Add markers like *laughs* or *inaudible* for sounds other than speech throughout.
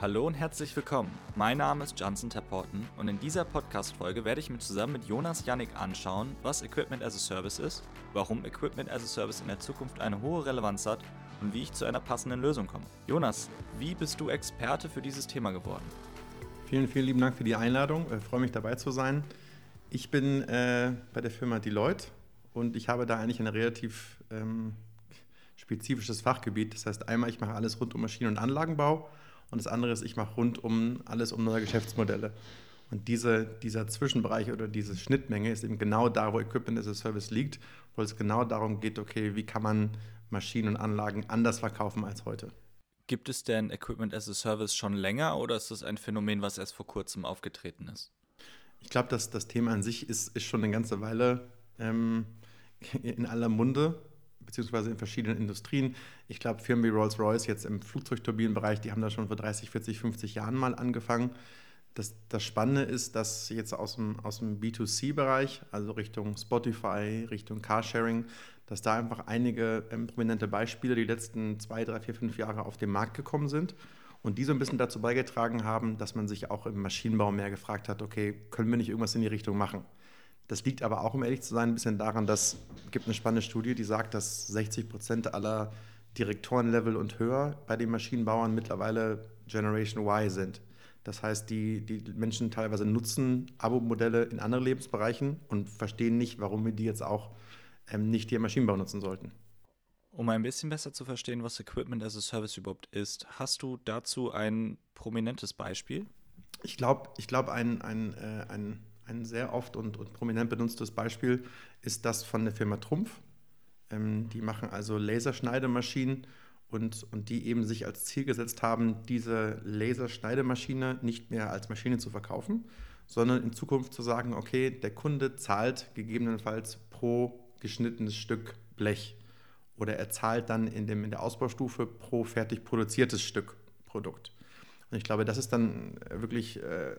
Hallo und herzlich willkommen. Mein Name ist Johnson Tapporten und in dieser Podcast-Folge werde ich mir zusammen mit Jonas Yannick anschauen, was Equipment as a Service ist, warum Equipment as a Service in der Zukunft eine hohe Relevanz hat und wie ich zu einer passenden Lösung komme. Jonas, wie bist du Experte für dieses Thema geworden? Vielen, vielen lieben Dank für die Einladung. Ich freue mich dabei zu sein. Ich bin äh, bei der Firma Deloitte und ich habe da eigentlich ein relativ ähm, spezifisches Fachgebiet. Das heißt, einmal ich mache alles rund um Maschinen- und Anlagenbau und das andere ist, ich mache rund um alles um neue Geschäftsmodelle. Und diese, dieser Zwischenbereich oder diese Schnittmenge ist eben genau da, wo Equipment as a Service liegt, wo es genau darum geht, okay, wie kann man Maschinen und Anlagen anders verkaufen als heute. Gibt es denn Equipment as a Service schon länger oder ist das ein Phänomen, was erst vor kurzem aufgetreten ist? Ich glaube, dass das Thema an sich ist, ist schon eine ganze Weile ähm, in aller Munde beziehungsweise in verschiedenen Industrien. Ich glaube, Firmen wie Rolls-Royce jetzt im Flugzeugturbinenbereich, die haben da schon vor 30, 40, 50 Jahren mal angefangen. Das, das Spannende ist, dass jetzt aus dem, aus dem B2C-Bereich, also Richtung Spotify, Richtung Carsharing, dass da einfach einige ähm, prominente Beispiele die letzten zwei, drei, vier, fünf Jahre auf den Markt gekommen sind und die so ein bisschen dazu beigetragen haben, dass man sich auch im Maschinenbau mehr gefragt hat, okay, können wir nicht irgendwas in die Richtung machen? Das liegt aber auch, um ehrlich zu sein, ein bisschen daran, dass gibt eine spannende Studie, die sagt, dass 60 Prozent aller Direktorenlevel und höher bei den Maschinenbauern mittlerweile Generation Y sind. Das heißt, die, die Menschen teilweise nutzen Abo-Modelle in anderen Lebensbereichen und verstehen nicht, warum wir die jetzt auch ähm, nicht hier im Maschinenbau nutzen sollten. Um ein bisschen besser zu verstehen, was Equipment as a Service überhaupt ist, hast du dazu ein prominentes Beispiel? Ich glaube, ich glaub, ein, ein, äh, ein ein sehr oft und, und prominent benutztes Beispiel ist das von der Firma Trumpf. Ähm, die machen also Laserschneidemaschinen und, und die eben sich als Ziel gesetzt haben, diese Laserschneidemaschine nicht mehr als Maschine zu verkaufen, sondern in Zukunft zu sagen, okay, der Kunde zahlt gegebenenfalls pro geschnittenes Stück Blech oder er zahlt dann in, dem, in der Ausbaustufe pro fertig produziertes Stück Produkt. Und ich glaube, das ist dann wirklich äh,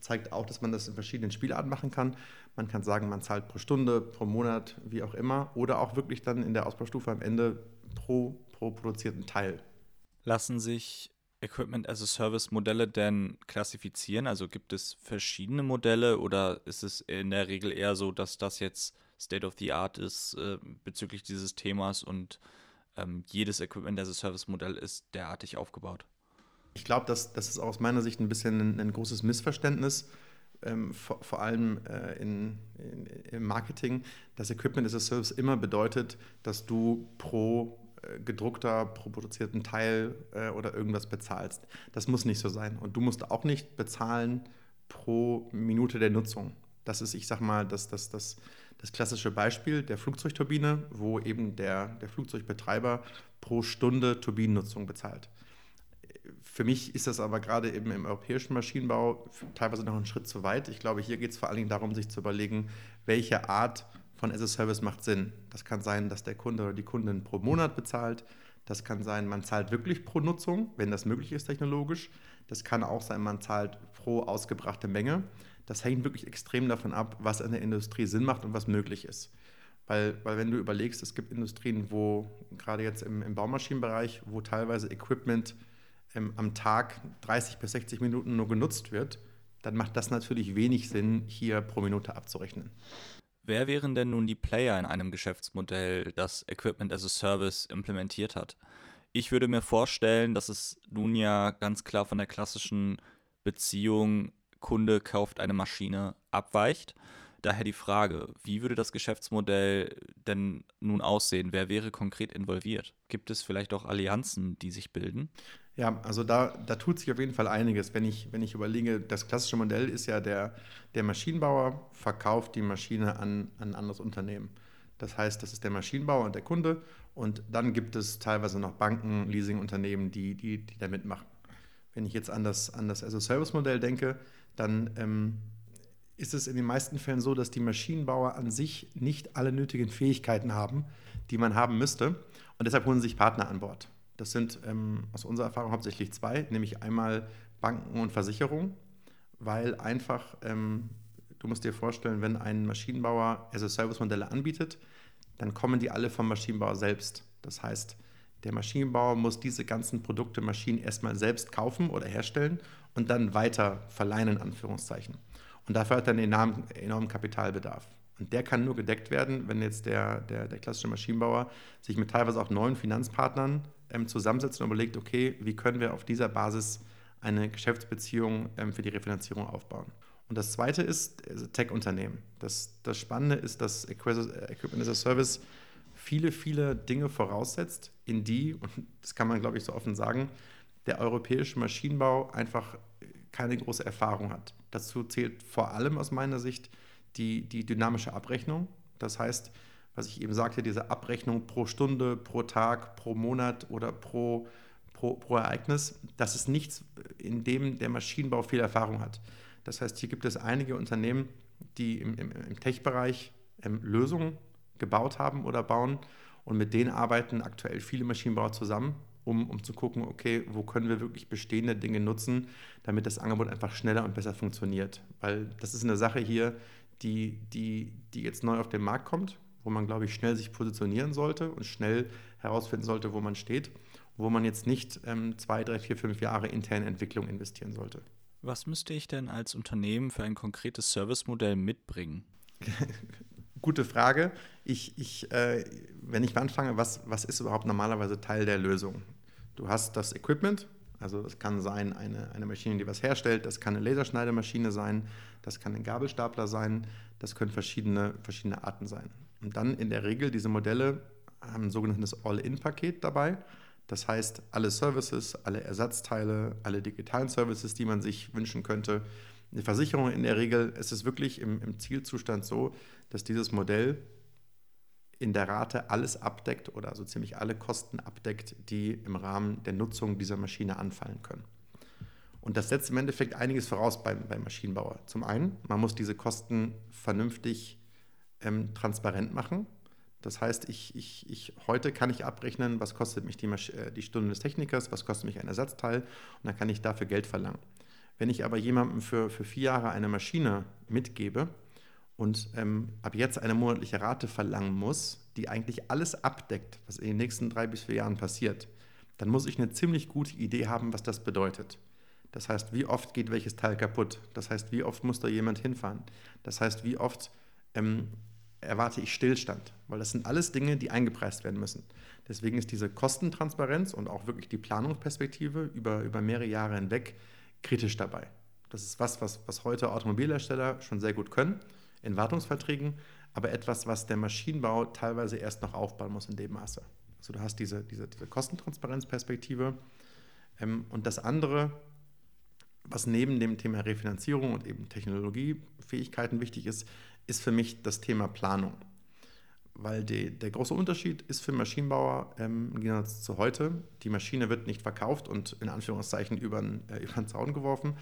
zeigt auch, dass man das in verschiedenen Spielarten machen kann. Man kann sagen, man zahlt pro Stunde, pro Monat, wie auch immer, oder auch wirklich dann in der Ausbaustufe am Ende pro, pro produzierten Teil. Lassen sich Equipment as a Service Modelle denn klassifizieren? Also gibt es verschiedene Modelle oder ist es in der Regel eher so, dass das jetzt State of the Art ist äh, bezüglich dieses Themas und ähm, jedes Equipment as a Service Modell ist derartig aufgebaut? Ich glaube, das, das ist aus meiner Sicht ein bisschen ein, ein großes Missverständnis, ähm, vor, vor, allem äh, in, in, im Marketing, dass Equipment as a Service immer bedeutet, dass du pro äh, gedruckter, pro produzierten Teil äh, oder irgendwas bezahlst. Das muss nicht so sein. Und du musst auch nicht bezahlen pro Minute der Nutzung. Das ist, ich sag mal, das, das, das, das klassische Beispiel der Flugzeugturbine, wo eben der, der Flugzeugbetreiber pro Stunde Turbinennutzung bezahlt. Für mich ist das aber gerade eben im europäischen Maschinenbau teilweise noch einen Schritt zu weit. Ich glaube, hier geht es vor allen Dingen darum, sich zu überlegen, welche Art von as a Service macht Sinn. Das kann sein, dass der Kunde oder die Kundin pro Monat bezahlt. Das kann sein, man zahlt wirklich pro Nutzung, wenn das möglich ist technologisch. Das kann auch sein, man zahlt pro ausgebrachte Menge. Das hängt wirklich extrem davon ab, was in der Industrie Sinn macht und was möglich ist. Weil, weil wenn du überlegst, es gibt Industrien, wo gerade jetzt im, im Baumaschinenbereich, wo teilweise Equipment ähm, am Tag 30 bis 60 Minuten nur genutzt wird, dann macht das natürlich wenig Sinn, hier pro Minute abzurechnen. Wer wären denn nun die Player in einem Geschäftsmodell, das Equipment as a Service implementiert hat? Ich würde mir vorstellen, dass es nun ja ganz klar von der klassischen Beziehung Kunde kauft eine Maschine abweicht. Daher die Frage, wie würde das Geschäftsmodell denn nun aussehen? Wer wäre konkret involviert? Gibt es vielleicht auch Allianzen, die sich bilden? Ja, also da, da tut sich auf jeden Fall einiges. Wenn ich, wenn ich überlege, das klassische Modell ist ja, der, der Maschinenbauer verkauft die Maschine an, an ein anderes Unternehmen. Das heißt, das ist der Maschinenbauer und der Kunde. Und dann gibt es teilweise noch Banken, Leasingunternehmen, die, die, die da mitmachen. Wenn ich jetzt an das, an das As-a-Service-Modell denke, dann ähm, ist es in den meisten Fällen so, dass die Maschinenbauer an sich nicht alle nötigen Fähigkeiten haben, die man haben müsste. Und deshalb holen sie sich Partner an Bord. Das sind ähm, aus unserer Erfahrung hauptsächlich zwei, nämlich einmal Banken und Versicherungen, weil einfach, ähm, du musst dir vorstellen, wenn ein Maschinenbauer as-a-Service-Modelle anbietet, dann kommen die alle vom Maschinenbauer selbst. Das heißt, Der Maschinenbauer muss diese ganzen Produkte, Maschinen erstmal selbst kaufen oder herstellen und dann weiter verleihen, in Anführungszeichen. Und dafür hat er einen enormen, enormen Kapitalbedarf. Und der kann nur gedeckt werden, wenn jetzt der, der, der klassische Maschinenbauer sich mit teilweise auch neuen Finanzpartnern ähm, zusammensetzt und überlegt, okay, wie können wir auf dieser Basis eine Geschäftsbeziehung ähm, für die Refinanzierung aufbauen. Und das zweite ist also Tech-Unternehmen. Das, das Spannende ist, dass Equipment as a Service viele, viele Dinge voraussetzt, in die, und das kann man, glaube ich, so offen sagen, der europäische Maschinenbau einfach keine große Erfahrung hat. Dazu zählt vor allem aus meiner Sicht die, die dynamische Abrechnung. Das heißt, was ich eben sagte, diese Abrechnung pro Stunde, pro Tag, pro Monat oder pro, pro, pro Ereignis, das ist nichts, in dem der Maschinenbau viel Erfahrung hat. Das heißt, hier gibt es einige Unternehmen, die im, im, im Tech-Bereich ähm, Lösungen gebaut haben oder bauen und mit denen arbeiten aktuell viele Maschinenbauer zusammen, um, um zu gucken, okay, wo können wir wirklich bestehende Dinge nutzen, damit das Angebot einfach schneller und besser funktioniert. Weil das ist eine Sache hier, die, die, die jetzt neu auf den Markt kommt, wo man, glaube ich, schnell sich positionieren sollte und schnell herausfinden sollte, wo man steht, wo man jetzt nicht ähm, zwei, drei, vier, fünf Jahre interne Entwicklung investieren sollte. Was müsste ich denn als Unternehmen für ein konkretes Servicemodell mitbringen? *laughs* Gute Frage. Ich, ich, äh, wenn ich anfange, was, was ist überhaupt normalerweise Teil der Lösung? Du hast das Equipment, also das kann sein eine, eine Maschine, die was herstellt, das kann eine Laserschneidemaschine sein, das kann ein Gabelstapler sein, das können verschiedene, verschiedene Arten sein. Und dann in der Regel, diese Modelle haben ein sogenanntes All-In-Paket dabei. Das heißt, alle Services, alle Ersatzteile, alle digitalen Services, die man sich wünschen könnte. Eine Versicherung in der Regel, es ist wirklich im, im Zielzustand so, dass dieses Modell in der Rate alles abdeckt oder so ziemlich alle Kosten abdeckt, die im Rahmen der Nutzung dieser Maschine anfallen können. Und das setzt im Endeffekt einiges voraus beim, beim Maschinenbauer. Zum einen, man muss diese Kosten vernünftig ähm, transparent machen. Das heißt, ich, ich, ich, heute kann ich abrechnen, was kostet mich die, äh, die Stunde des Technikers, was kostet mich ein Ersatzteil und dann kann ich dafür Geld verlangen. Wenn ich aber jemandem für, für vier Jahre eine Maschine mitgebe, und ähm, ab jetzt eine monatliche Rate verlangen muss, die eigentlich alles abdeckt, was in den nächsten drei bis vier Jahren passiert, dann muss ich eine ziemlich gute Idee haben, was das bedeutet. Das heißt, wie oft geht welches Teil kaputt? Das heißt, wie oft muss da jemand hinfahren? Das heißt, wie oft ähm, erwarte ich Stillstand? Weil das sind alles Dinge, die eingepreist werden müssen. Deswegen ist diese Kostentransparenz und auch wirklich die Planungsperspektive über, über mehrere Jahre hinweg kritisch dabei. Das ist was, was, was heute Automobilhersteller schon sehr gut können in Wartungsverträgen, aber etwas, was der Maschinenbau teilweise erst noch aufbauen muss in dem Maße. Also du hast diese, diese, diese Kostentransparenzperspektive. Ähm, und das andere, was neben dem Thema Refinanzierung und eben Technologiefähigkeiten wichtig ist, ist für mich das Thema Planung. Weil die, der große Unterschied ist für Maschinenbauer ähm, im Gegensatz zu heute, die Maschine wird nicht verkauft und in Anführungszeichen über, äh, *laughs* den Zaun geworfen,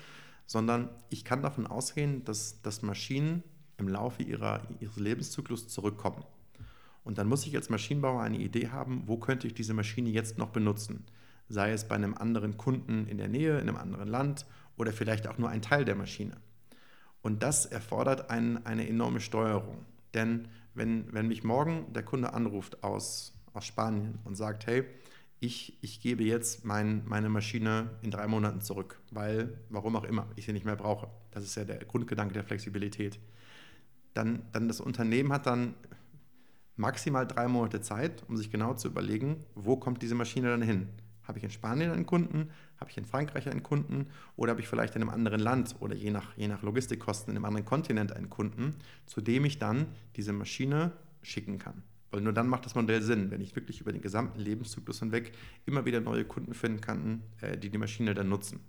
sondern ich kann davon ausgehen, dass, dass Maschinen im Laufe ihrer, ihres Lebenszyklus zurückkommen. Und dann muss ich als Maschinenbauer eine Idee haben, wo könnte ich diese Maschine jetzt noch benutzen. Sei es bei einem anderen Kunden in der Nähe, in einem anderen Land oder vielleicht auch nur ein Teil der Maschine. Und das erfordert ein, eine enorme Steuerung. Denn wenn, wenn mich morgen der Kunde anruft aus, aus Spanien und sagt, hey, ich, ich gebe jetzt mein, meine Maschine in drei Monaten zurück, weil, warum auch immer, ich sie nicht mehr brauche. Das ist ja der Grundgedanke der Flexibilität dann, dann das Unternehmen hat dann maximal drei Monate Zeit, um sich genau zu überlegen, wo kommt diese Maschine dann hin. Habe ich in Spanien einen Kunden, habe ich in Frankreich einen Kunden oder habe ich vielleicht in einem anderen Land oder je nach, je nach Logistikkosten in einem anderen Kontinent einen Kunden, zu dem ich dann diese Maschine schicken kann. Weil nur dann macht das Modell Sinn, wenn ich wirklich über den gesamten Lebenszyklus hinweg immer wieder neue Kunden finden kann, äh, die die Maschine dann nutzen.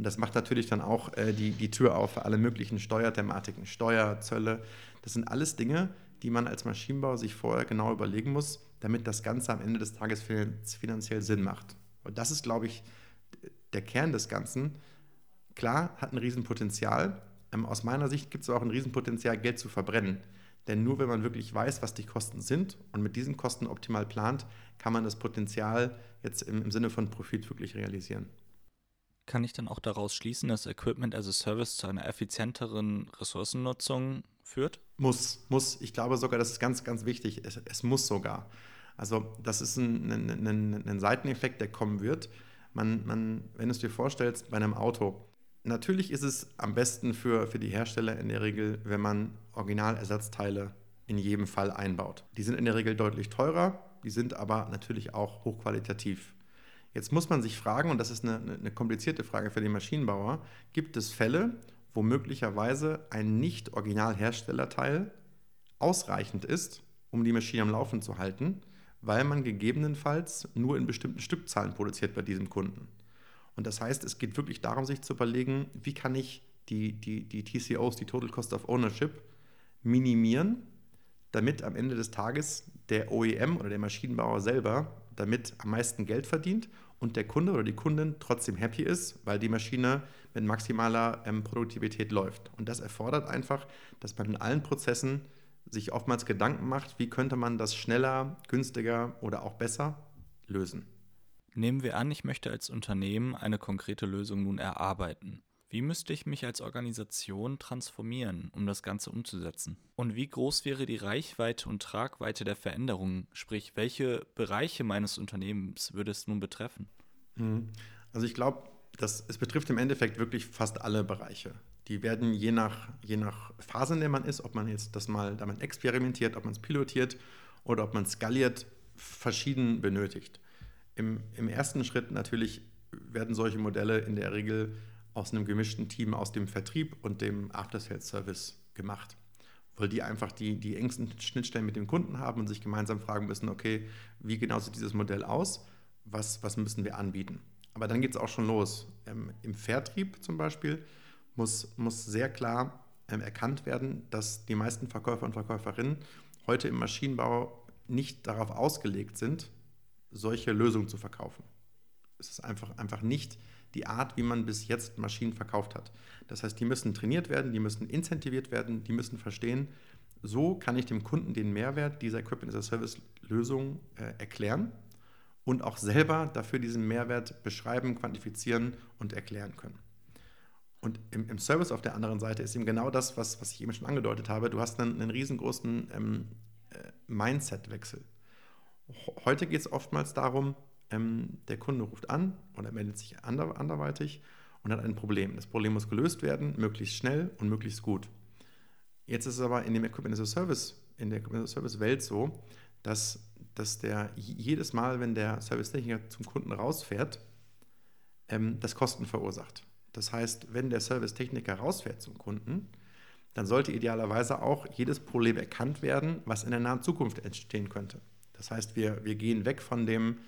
Und das macht natürlich dann auch äh, die, die Tür auf für alle möglichen Steuerthematiken, Steuer, Zölle. Das sind alles Dinge, die man als Maschinenbauer sich vorher genau überlegen muss, damit das Ganze am Ende des Tages finanziell Sinn macht. Und das ist, glaube ich, der Kern des Ganzen. Klar, hat ein Riesenpotenzial. Ähm, aus meiner Sicht gibt es auch ein Riesenpotenzial, Geld zu verbrennen. Denn nur wenn man wirklich weiß, was die Kosten sind und mit diesen Kosten optimal plant, kann man das Potenzial jetzt im, im Sinne von Profit wirklich realisieren. Kann ich dann auch daraus schließen, dass Equipment as a Service zu einer effizienteren Ressourcennutzung führt? Muss, muss. Ich glaube sogar, das ist ganz, ganz wichtig. Es, es muss sogar. Also das ist ein, ein, ein, ein Seiteneffekt, der kommen wird. Man, man, wenn du es dir vorstellst, bei einem Auto, natürlich ist es am besten für, für die Hersteller in der Regel, wenn man Originalersatzteile in jedem Fall einbaut. Die sind in der Regel deutlich teurer, die sind aber natürlich auch hochqualitativ. Jetzt muss man sich fragen, und das ist eine, eine komplizierte Frage für den Maschinenbauer, gibt es Fälle, wo möglicherweise ein Nicht-Originalherstellerteil ausreichend ist, um die Maschine am Laufen zu halten, weil man gegebenenfalls nur in bestimmten Stückzahlen produziert bei diesem Kunden. Und das heißt, es geht wirklich darum, sich zu überlegen, wie kann ich die, die, die TCOs, die Total Cost of Ownership, minimieren, damit am Ende des Tages der OEM oder der Maschinenbauer selber damit am meisten Geld verdient und der Kunde oder die Kundin trotzdem happy ist, weil die Maschine mit maximaler ähm, Produktivität läuft. Und das erfordert einfach, dass man in allen Prozessen sich oftmals Gedanken macht, wie könnte man das schneller, günstiger oder auch besser lösen. Nehmen wir an, ich möchte als Unternehmen eine konkrete Lösung nun erarbeiten. Wie müsste ich mich als Organisation transformieren, um das Ganze umzusetzen? Und wie groß wäre die Reichweite und Tragweite der Veränderungen? Sprich, welche Bereiche meines Unternehmens würde es nun betreffen? Mhm. Also ich glaube, es betrifft im Endeffekt wirklich fast alle Bereiche. Die werden je nach, je nach Phase, in der man ist, ob man jetzt das mal damit experimentiert, ob man es pilotiert oder ob man skaliert, verschieden benötigt. Im, Im ersten Schritt natürlich werden solche Modelle in der Regel aus einem gemischten Team aus dem Vertrieb und dem After-Sales-Service gemacht, weil die einfach die, die engsten Schnittstellen mit dem Kunden haben und sich gemeinsam fragen müssen, okay, wie genau sieht dieses Modell aus, was, was müssen wir anbieten. Aber dann geht es auch schon los. Ähm, Im Vertrieb zum Beispiel muss, muss sehr klar ähm, erkannt werden, dass die meisten Verkäufer und Verkäuferinnen heute im Maschinenbau nicht darauf ausgelegt sind, solche Lösungen zu verkaufen. Es ist einfach, einfach nicht die Art, wie man bis jetzt Maschinen verkauft hat. Das heißt, die müssen trainiert werden, die müssen incentiviert werden, die müssen verstehen, so kann ich dem Kunden den Mehrwert dieser Equipment as a Service Lösung äh, erklären und auch selber dafür diesen Mehrwert beschreiben, quantifizieren und erklären können. Und im, im, Service auf der anderen Seite ist eben genau das, was, was ich eben schon angedeutet habe. Du hast einen, einen riesengroßen ähm, äh, Mindset-Wechsel. Heute geht es oftmals darum, ähm, der Kunde ruft an oder meldet sich ander, anderweitig und hat ein Problem. Das Problem muss gelöst werden, möglichst schnell und möglichst gut. Jetzt ist es aber in dem Equipment as a Service, in der Equipment as a Service Welt so, dass, dass der jedes Mal, wenn der Servicetechniker zum Kunden rausfährt, ähm, das Kosten verursacht. Das heißt, wenn der Servicetechniker rausfährt zum Kunden, dann sollte idealerweise auch jedes Problem erkannt werden, was in der nahen Zukunft entstehen könnte. Das heißt, wir, wir gehen weg von dem,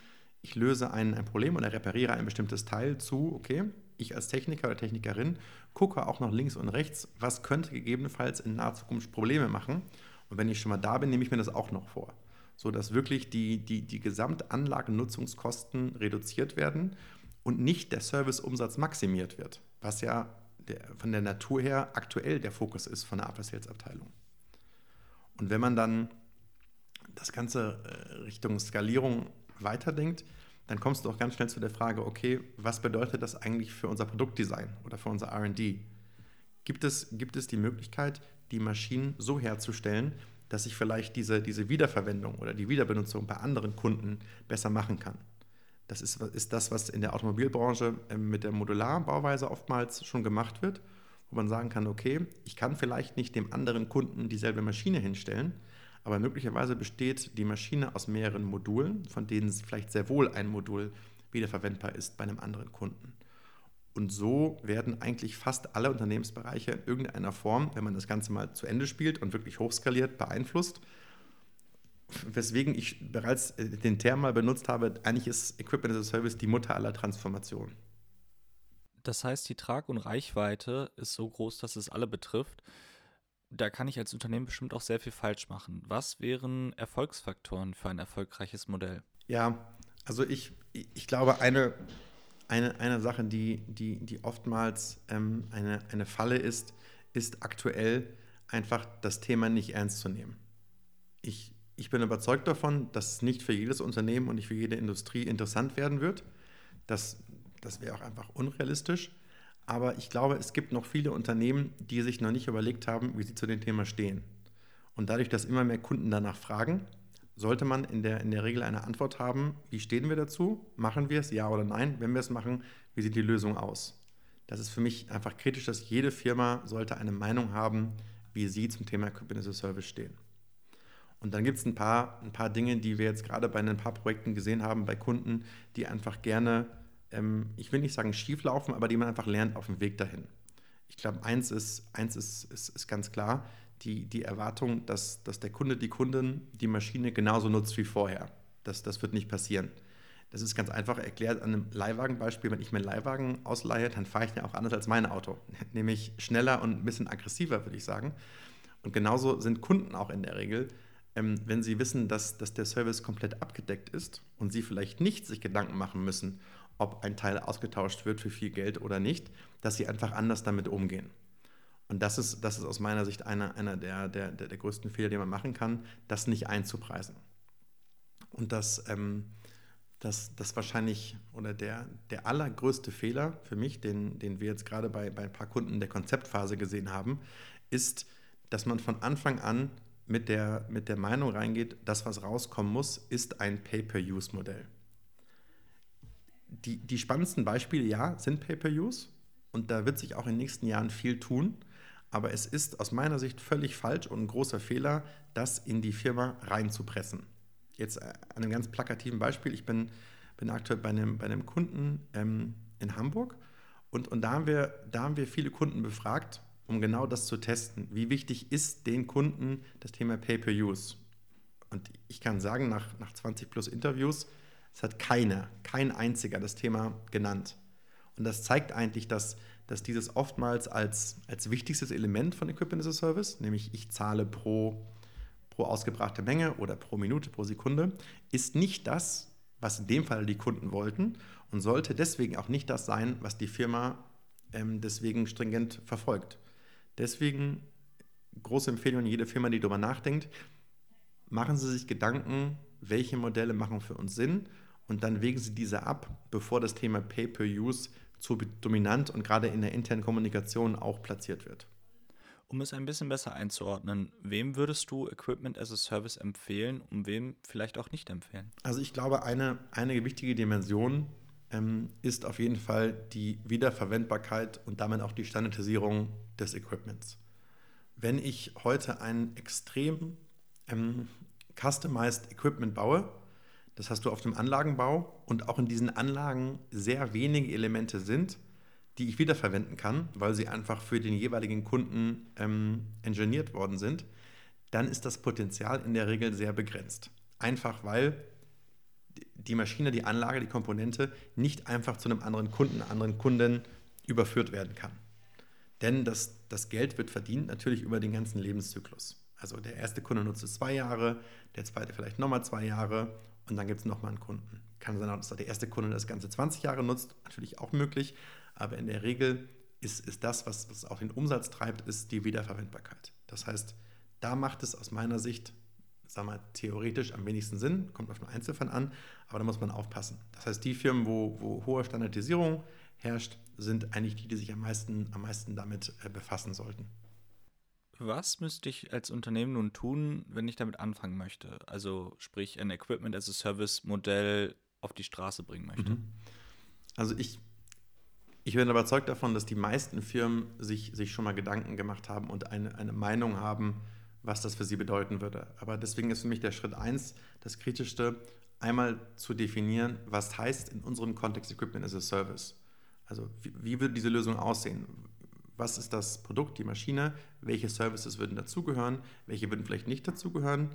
ich löse ein, ein Problem oder repariere ein bestimmtes Teil zu, okay, ich als Techniker oder Technikerin gucke auch noch links und rechts, was könnte gegebenenfalls in naher Zukunft Probleme machen. Und wenn ich schon mal da bin, nehme ich mir das auch noch vor. So dass wirklich die, die, die Gesamtanlagennutzungskosten reduziert werden und nicht der Serviceumsatz maximiert wird, was ja der, von der Natur her aktuell der Fokus ist von der After-Sales-Abteilung. Und wenn man dann das Ganze äh, Richtung Skalierung weiterdenkt, dann kommst du auch ganz schnell zu der Frage, okay, was bedeutet das eigentlich für unser Produktdesign oder für unser RD? Gibt es, gibt es die Möglichkeit, die Maschinen so herzustellen, dass ich vielleicht diese, diese Wiederverwendung oder die Wiederbenutzung bei anderen Kunden besser machen kann? Das ist, ist das, was in der Automobilbranche ähm, mit der Modularbauweise oftmals schon gemacht wird, wo man sagen kann, okay, ich kann vielleicht nicht dem anderen Kunden dieselbe Maschine hinstellen, aber möglicherweise besteht die Maschine aus mehreren Modulen, von denen vielleicht sehr wohl ein Modul wiederverwendbar ist bei einem anderen Kunden. Und so werden eigentlich fast alle Unternehmensbereiche in irgendeiner Form, wenn man das Ganze mal zu Ende spielt und wirklich hochskaliert, beeinflusst. Weswegen ich bereits äh, den Term mal benutzt habe, eigentlich ist Equipment as a Service die Mutter aller Transformationen. Das heißt, die Trag- und Reichweite ist so groß, dass es alle betrifft da kann ich als Unternehmen bestimmt auch sehr viel falsch machen. Was wären Erfolgsfaktoren für ein erfolgreiches Modell? Ja, also ich, ich glaube, eine, eine, eine Sache, die, die, die oftmals ähm, eine, eine Falle ist, ist aktuell einfach das Thema nicht ernst zu nehmen. Ich, ich bin überzeugt davon, dass es nicht für jedes Unternehmen und nicht für jede Industrie interessant werden wird. Das, das wäre auch einfach unrealistisch. Aber ich glaube, es gibt noch viele Unternehmen, die sich noch nicht überlegt haben, wie sie zu dem Thema stehen. Und dadurch, dass immer mehr Kunden danach fragen, sollte man in der, in der Regel eine Antwort haben, wie stehen wir dazu? Machen wir es, ja oder nein? Wenn wir es machen, wie sieht die Lösung aus? Das ist für mich einfach kritisch, dass jede Firma sollte eine Meinung haben, wie sie zum Thema Equipment as a Service stehen. Und dann gibt es ein paar, ein paar Dinge, die wir jetzt gerade bei ein paar Projekten gesehen haben, bei Kunden, die einfach gerne, ähm, ich will nicht sagen schief laufen, aber die man einfach lernt auf dem Weg dahin. Ich glaube, eins ist, eins ist, ist, ist ganz klar, die, die Erwartung, dass, dass der Kunde, die Kundin die Maschine genauso nutzt wie vorher. Das, das wird nicht passieren. Das ist ganz einfach erklärt an einem Leihwagenbeispiel. Wenn ich mir einen Leihwagen ausleihe, dann fahre ich ja auch anders als mein Auto. *laughs* Nämlich schneller und ein bisschen aggressiver, würde ich sagen. Und genauso sind Kunden auch in der Regel, ähm, wenn sie wissen, dass, dass der Service komplett abgedeckt ist und sie vielleicht nicht sich Gedanken machen müssen, ob ein Teil ausgetauscht wird für viel Geld oder nicht, dass sie einfach anders damit umgehen. Und das ist, das ist aus meiner Sicht einer, einer der, der, der, größten Fehler, die man machen kann, das nicht einzupreisen. Und das, ähm, das, das wahrscheinlich oder der, der allergrößte Fehler für mich, den, den wir jetzt gerade bei, bei ein paar Kunden der Konzeptphase gesehen haben, ist, dass man von Anfang an mit der, mit der Meinung reingeht, das, was rauskommen muss, ist ein Pay-per-Use-Modell. Die, die spannendsten Beispiele, ja, sind Pay-per-Use und da wird sich auch in den nächsten Jahren viel tun. Aber es ist aus meiner Sicht völlig falsch und ein großer Fehler, das in die Firma reinzupressen. Jetzt äh, an einem ganz plakativen Beispiel. Ich bin, bin aktuell bei einem, bei einem Kunden ähm, in Hamburg und, und da, haben wir, da haben wir viele Kunden befragt, um genau das zu testen. Wie wichtig ist den Kunden das Thema Pay-per-Use? Und ich kann sagen, nach, nach 20 plus Interviews, es hat keiner, kein einziger das Thema genannt. Und das zeigt eigentlich, dass dass dieses oftmals als, als wichtigstes Element von Equipment as a Service, nämlich ich zahle pro, pro ausgebrachte Menge oder pro Minute, pro Sekunde, ist nicht das, was in dem Fall die Kunden wollten und sollte deswegen auch nicht das sein, was die Firma ähm, deswegen stringent verfolgt. Deswegen große Empfehlung an jede Firma, die darüber nachdenkt, machen Sie sich Gedanken, welche Modelle machen für uns Sinn und dann wägen Sie diese ab, bevor das Thema Pay-per-Use zu dominant und gerade in der internen Kommunikation auch platziert wird. Um es ein bisschen besser einzuordnen, wem würdest du Equipment as a Service empfehlen und wem vielleicht auch nicht empfehlen? Also ich glaube, eine, eine wichtige Dimension ähm, ist auf jeden Fall die Wiederverwendbarkeit und damit auch die Standardisierung des Equipments. Wenn ich heute ein extrem ähm, customized Equipment baue, das hast du auf dem Anlagenbau und auch in diesen Anlagen sehr wenige Elemente sind, die ich wiederverwenden kann, weil sie einfach für den jeweiligen Kunden ähm, engineert worden sind, dann ist das Potenzial in der Regel sehr begrenzt. Einfach weil die Maschine, die Anlage, die Komponente nicht einfach zu einem anderen Kunden, anderen Kunden überführt werden kann. Denn das, das Geld wird verdient natürlich über den ganzen Lebenszyklus. Also der erste Kunde nutzt es zwei Jahre, der zweite vielleicht nochmal zwei Jahre und dann gibt es nochmal einen Kunden. Kann sein, dass der erste Kunde das Ganze 20 Jahre nutzt, natürlich auch möglich, aber in der Regel ist, ist das, was, was auch den Umsatz treibt, ist die Wiederverwendbarkeit. Das heißt, da macht es aus meiner Sicht, sagen wir theoretisch am wenigsten Sinn, kommt auf den Einzelfall an, aber da muss man aufpassen. Das heißt, die Firmen, wo, wo hohe Standardisierung herrscht, sind eigentlich die, die sich am meisten, am meisten damit äh, befassen sollten. Was müsste ich als Unternehmen nun tun, wenn ich damit anfangen möchte? Also sprich ein Equipment as a Service Modell auf die Straße bringen möchte. Mhm. Also ich, ich bin überzeugt davon, dass die meisten Firmen sich, sich schon mal Gedanken gemacht haben und eine, eine Meinung haben, was das für sie bedeuten würde. Aber deswegen ist für mich der Schritt 1 das Kritischste, einmal zu definieren, was heißt in unserem Kontext Equipment as a Service. Also wie, wie würde diese Lösung aussehen? Was ist das Produkt, die Maschine, welche Services würden dazugehören, welche würden vielleicht nicht dazugehören,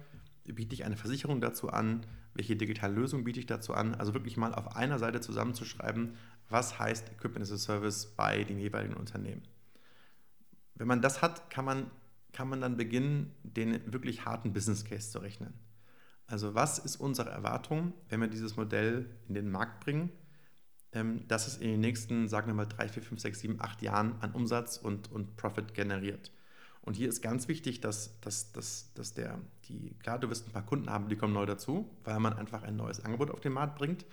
biete ich eine Versicherung dazu an, welche digitale Lösung biete ich dazu an. Also wirklich mal auf einer Seite zusammenzuschreiben, was heißt Equipment as a Service bei den jeweiligen Unternehmen. Wenn man das hat, kann man, kann man dann beginnen, den wirklich harten Business Case zu rechnen. Also was ist unsere Erwartung, wenn wir dieses Modell in den Markt bringen? Ähm, dass es in den nächsten, sagen wir mal, drei, vier, fünf, sechs, sieben, acht Jahren an Umsatz und, und Profit generiert. Und hier ist ganz wichtig, dass, dass, dass, dass der, die, klar, du wirst ein paar Kunden haben, die kommen neu dazu, weil man einfach ein neues Angebot auf den Markt bringt.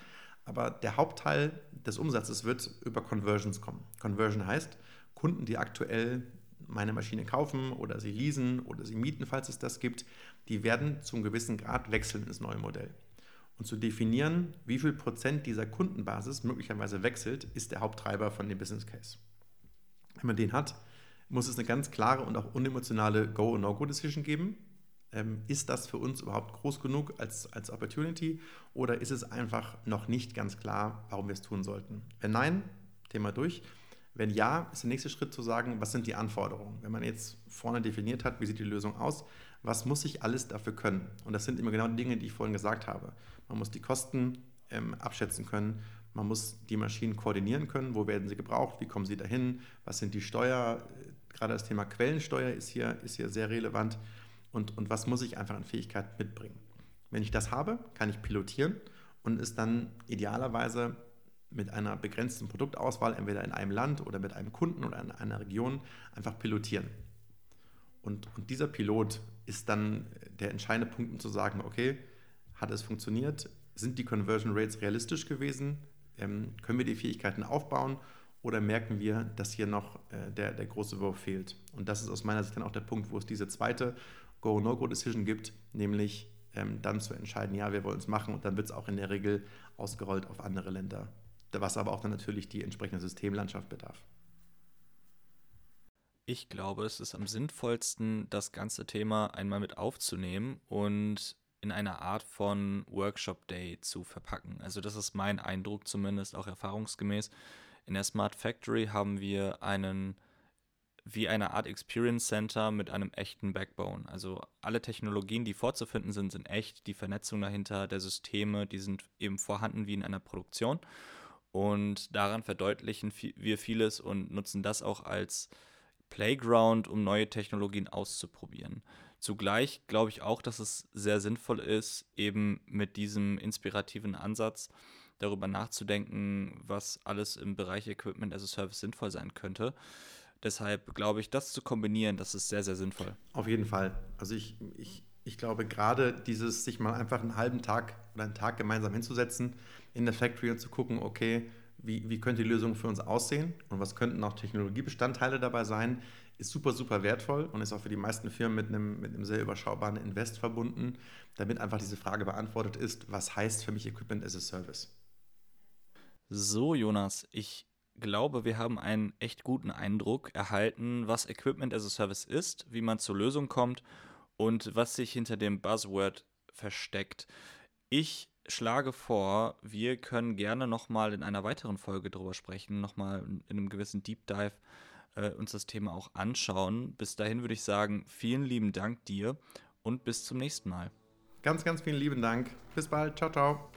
Aber der Hauptteil des Umsatzes wird über Conversions kommen. Conversion heißt, Kunden, die aktuell meine Maschine kaufen oder sie leasen oder sie mieten, falls es das gibt, die werden zum gewissen Grad wechseln ins neue Modell. Und zu definieren, wie viel Prozent dieser Kundenbasis möglicherweise wechselt, ist der Haupttreiber von dem Business Case. Wenn man den hat, muss es eine ganz klare und auch unemotionale Go- und No-Go-Decision geben. Ähm, ist das für uns überhaupt groß genug als, als Opportunity oder ist es einfach noch nicht ganz klar, warum wir es tun sollten? Wenn nein, Thema durch. Wenn ja, ist der nächste Schritt zu sagen, was sind die Anforderungen? Wenn man jetzt vorne definiert hat, wie sieht die Lösung aus, was muss ich alles dafür können? Und das sind immer genau die Dinge, die ich vorhin gesagt habe. Man muss die Kosten ähm, abschätzen können, man muss die Maschinen koordinieren können, wo werden sie gebraucht, wie kommen sie dahin, was sind die Steuer, gerade das Thema Quellensteuer ist hier, ist hier sehr relevant und, und was muss ich einfach an Fähigkeit mitbringen. Wenn ich das habe, kann ich pilotieren und es dann idealerweise mit einer begrenzten Produktauswahl, entweder in einem Land oder mit einem Kunden oder in einer Region, einfach pilotieren. Und, und dieser Pilot ist dann der entscheidende Punkt, um zu sagen, okay, hat es funktioniert? Sind die Conversion Rates realistisch gewesen? Ähm, können wir die Fähigkeiten aufbauen? Oder merken wir, dass hier noch äh, der, der große Wurf fehlt? Und das ist aus meiner Sicht dann auch der Punkt, wo es diese zweite Go-No-Go-Decision gibt, nämlich ähm, dann zu entscheiden, ja, wir wollen es machen und dann wird es auch in der Regel ausgerollt auf andere Länder was aber auch dann natürlich die entsprechende Systemlandschaft bedarf. Ich glaube, es ist am sinnvollsten, das ganze Thema einmal mit aufzunehmen und in einer Art von Workshop Day zu verpacken. Also das ist mein Eindruck zumindest, auch erfahrungsgemäß. In der Smart Factory haben wir einen wie eine Art Experience Center mit einem echten Backbone. Also alle Technologien, die vorzufinden sind, sind echt. Die Vernetzung dahinter der Systeme, die sind eben vorhanden wie in einer Produktion. Und daran verdeutlichen wir vieles und nutzen das auch als Playground, um neue Technologien auszuprobieren. Zugleich glaube ich auch, dass es sehr sinnvoll ist, eben mit diesem inspirativen Ansatz darüber nachzudenken, was alles im Bereich Equipment as a Service sinnvoll sein könnte. Deshalb glaube ich, das zu kombinieren, das ist sehr, sehr sinnvoll. Auf jeden Fall. Also ich, ich, ich glaube, gerade dieses, sich mal einfach einen halben Tag oder einen Tag gemeinsam hinzusetzen, in der Factory und zu gucken, okay, wie, wie könnte die Lösung für uns aussehen und was könnten auch Technologiebestandteile dabei sein, ist super, super wertvoll und ist auch für die meisten Firmen mit einem, mit einem sehr überschaubaren Invest verbunden, damit einfach diese Frage beantwortet ist, was heißt für mich Equipment as a Service? So, Jonas, ich glaube, wir haben einen echt guten Eindruck erhalten, was Equipment as a Service ist, wie man zur Lösung kommt und was sich hinter dem Buzzword versteckt. Ich schlage vor, wir können gerne nochmal in einer weiteren Folge drüber sprechen, nochmal in einem gewissen Deep Dive äh, uns das Thema auch anschauen. Bis dahin würde ich sagen, vielen lieben Dank dir und bis zum nächsten Mal. Ganz, ganz vielen lieben Dank. Bis bald. Ciao, ciao.